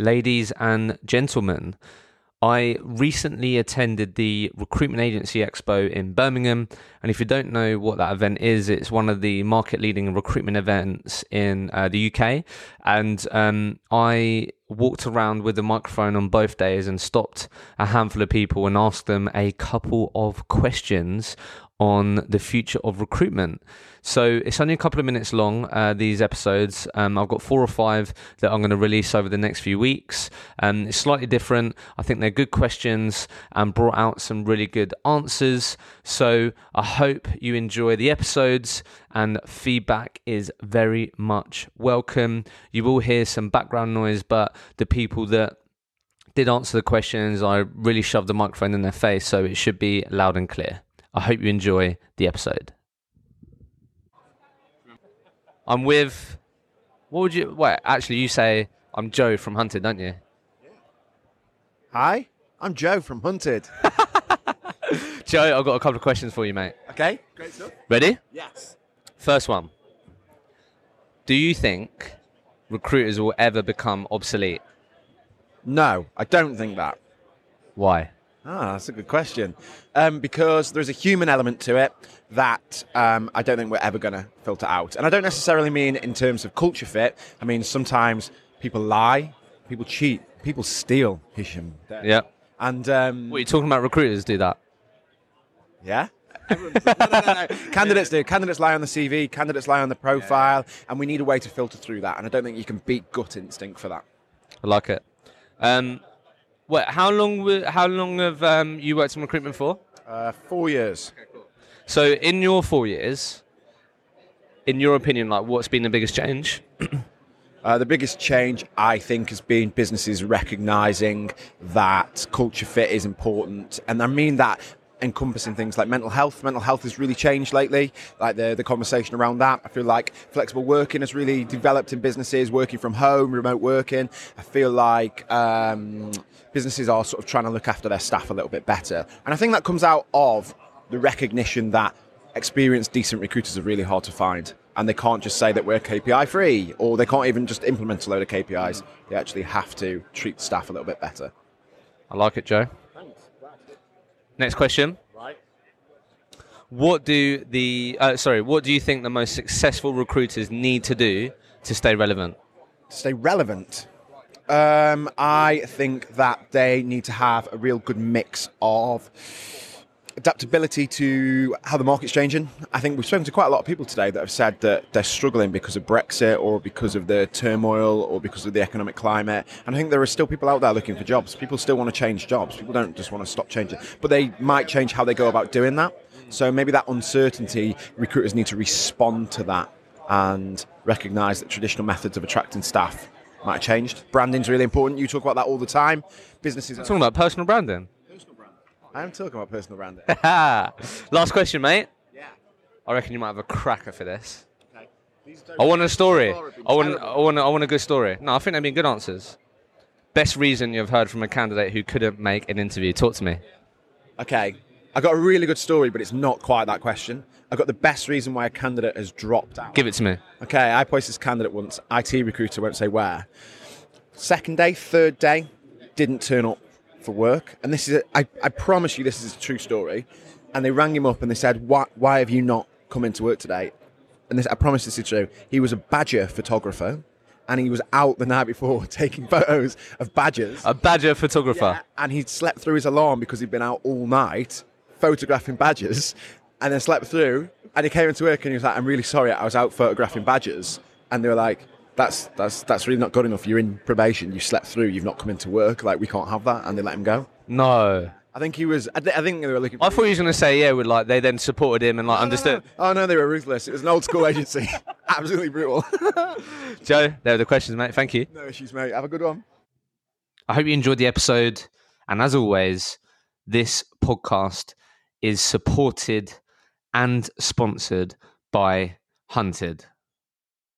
ladies and gentlemen. I recently attended the Recruitment Agency Expo in Birmingham. And if you don't know what that event is, it's one of the market leading recruitment events in uh, the UK. And um, I walked around with a microphone on both days and stopped a handful of people and asked them a couple of questions on the future of recruitment. So it's only a couple of minutes long, uh, these episodes. Um, I've got four or five that I'm going to release over the next few weeks. Um, it's slightly different. I think they're good questions and brought out some really good answers. So I hope you enjoy the episodes and feedback is very much welcome. You will hear some background noise, but the people that did answer the questions, I really shoved the microphone in their face, so it should be loud and clear. I hope you enjoy the episode. I'm with. What would you? Wait, actually, you say I'm Joe from Hunted, don't you? Hi, I'm Joe from Hunted. Joe, I've got a couple of questions for you, mate. Okay, great stuff. Ready? Yes. First one. Do you think recruiters will ever become obsolete? No, I don't think that. Why? Ah, that's a good question. Um, because there's a human element to it that um, I don't think we're ever going to filter out. And I don't necessarily mean in terms of culture fit. I mean, sometimes people lie, people cheat, people steal, Hishem. Yeah. And, um, What are you talking about? Recruiters do that. yeah? no, no, no. Candidates do. Candidates lie on the CV, candidates lie on the profile, and we need a way to filter through that. And I don't think you can beat gut instinct for that. I like it. Um, what? How long? How long have um, you worked in recruitment for? Uh, four years. So, in your four years, in your opinion, like what's been the biggest change? Uh, the biggest change, I think, has been businesses recognizing that culture fit is important. And I mean that encompassing things like mental health. Mental health has really changed lately, like the, the conversation around that. I feel like flexible working has really developed in businesses, working from home, remote working. I feel like um, businesses are sort of trying to look after their staff a little bit better. And I think that comes out of the recognition that experienced, decent recruiters are really hard to find. And they can't just say that we're KPI free, or they can't even just implement a load of KPIs. They actually have to treat staff a little bit better. I like it, Joe. Next question. Right. What do the uh, sorry? What do you think the most successful recruiters need to do to stay relevant? To stay relevant, um, I think that they need to have a real good mix of adaptability to how the market's changing. I think we've spoken to quite a lot of people today that have said that they're struggling because of Brexit or because of the turmoil or because of the economic climate. And I think there are still people out there looking for jobs. People still want to change jobs. People don't just want to stop changing, but they might change how they go about doing that. So maybe that uncertainty, recruiters need to respond to that and recognise that traditional methods of attracting staff might have changed. Branding's really important. You talk about that all the time. Businesses. Talking about personal branding. I am talking about personal branding. Last question, mate. yeah. I reckon you might have a cracker for this. Okay. I want a story. I want. I want. I want a good story. No, I think they've been good answers. Best reason you've heard from a candidate who couldn't make an interview. Talk to me. Okay. I got a really good story, but it's not quite that question. I got the best reason why a candidate has dropped out. Give it to me. Okay, I placed this candidate once. IT recruiter won't say where. Second day, third day, didn't turn up for work. And this is, a, I, I promise you, this is a true story. And they rang him up and they said, "Why, why have you not come into work today?" And this, I promise this is true. He was a badger photographer, and he was out the night before taking photos of badgers. A badger photographer. Yeah, and he'd slept through his alarm because he'd been out all night photographing badgers and then slept through. And he came into work and he was like, I'm really sorry, I was out photographing badgers. And they were like, that's, that's, that's really not good enough. You're in probation, you slept through, you've not come into work. Like, we can't have that. And they let him go. No. I think he was, I, th- I think they were looking I thought he was going to say yeah. With like they then supported him and like understood. Oh, no, they were ruthless. It was an old school agency. Absolutely brutal. Joe, there are the questions, mate. Thank you. no issues, mate. Have a good one. I hope you enjoyed the episode. And as always, this podcast is supported and sponsored by Hunted.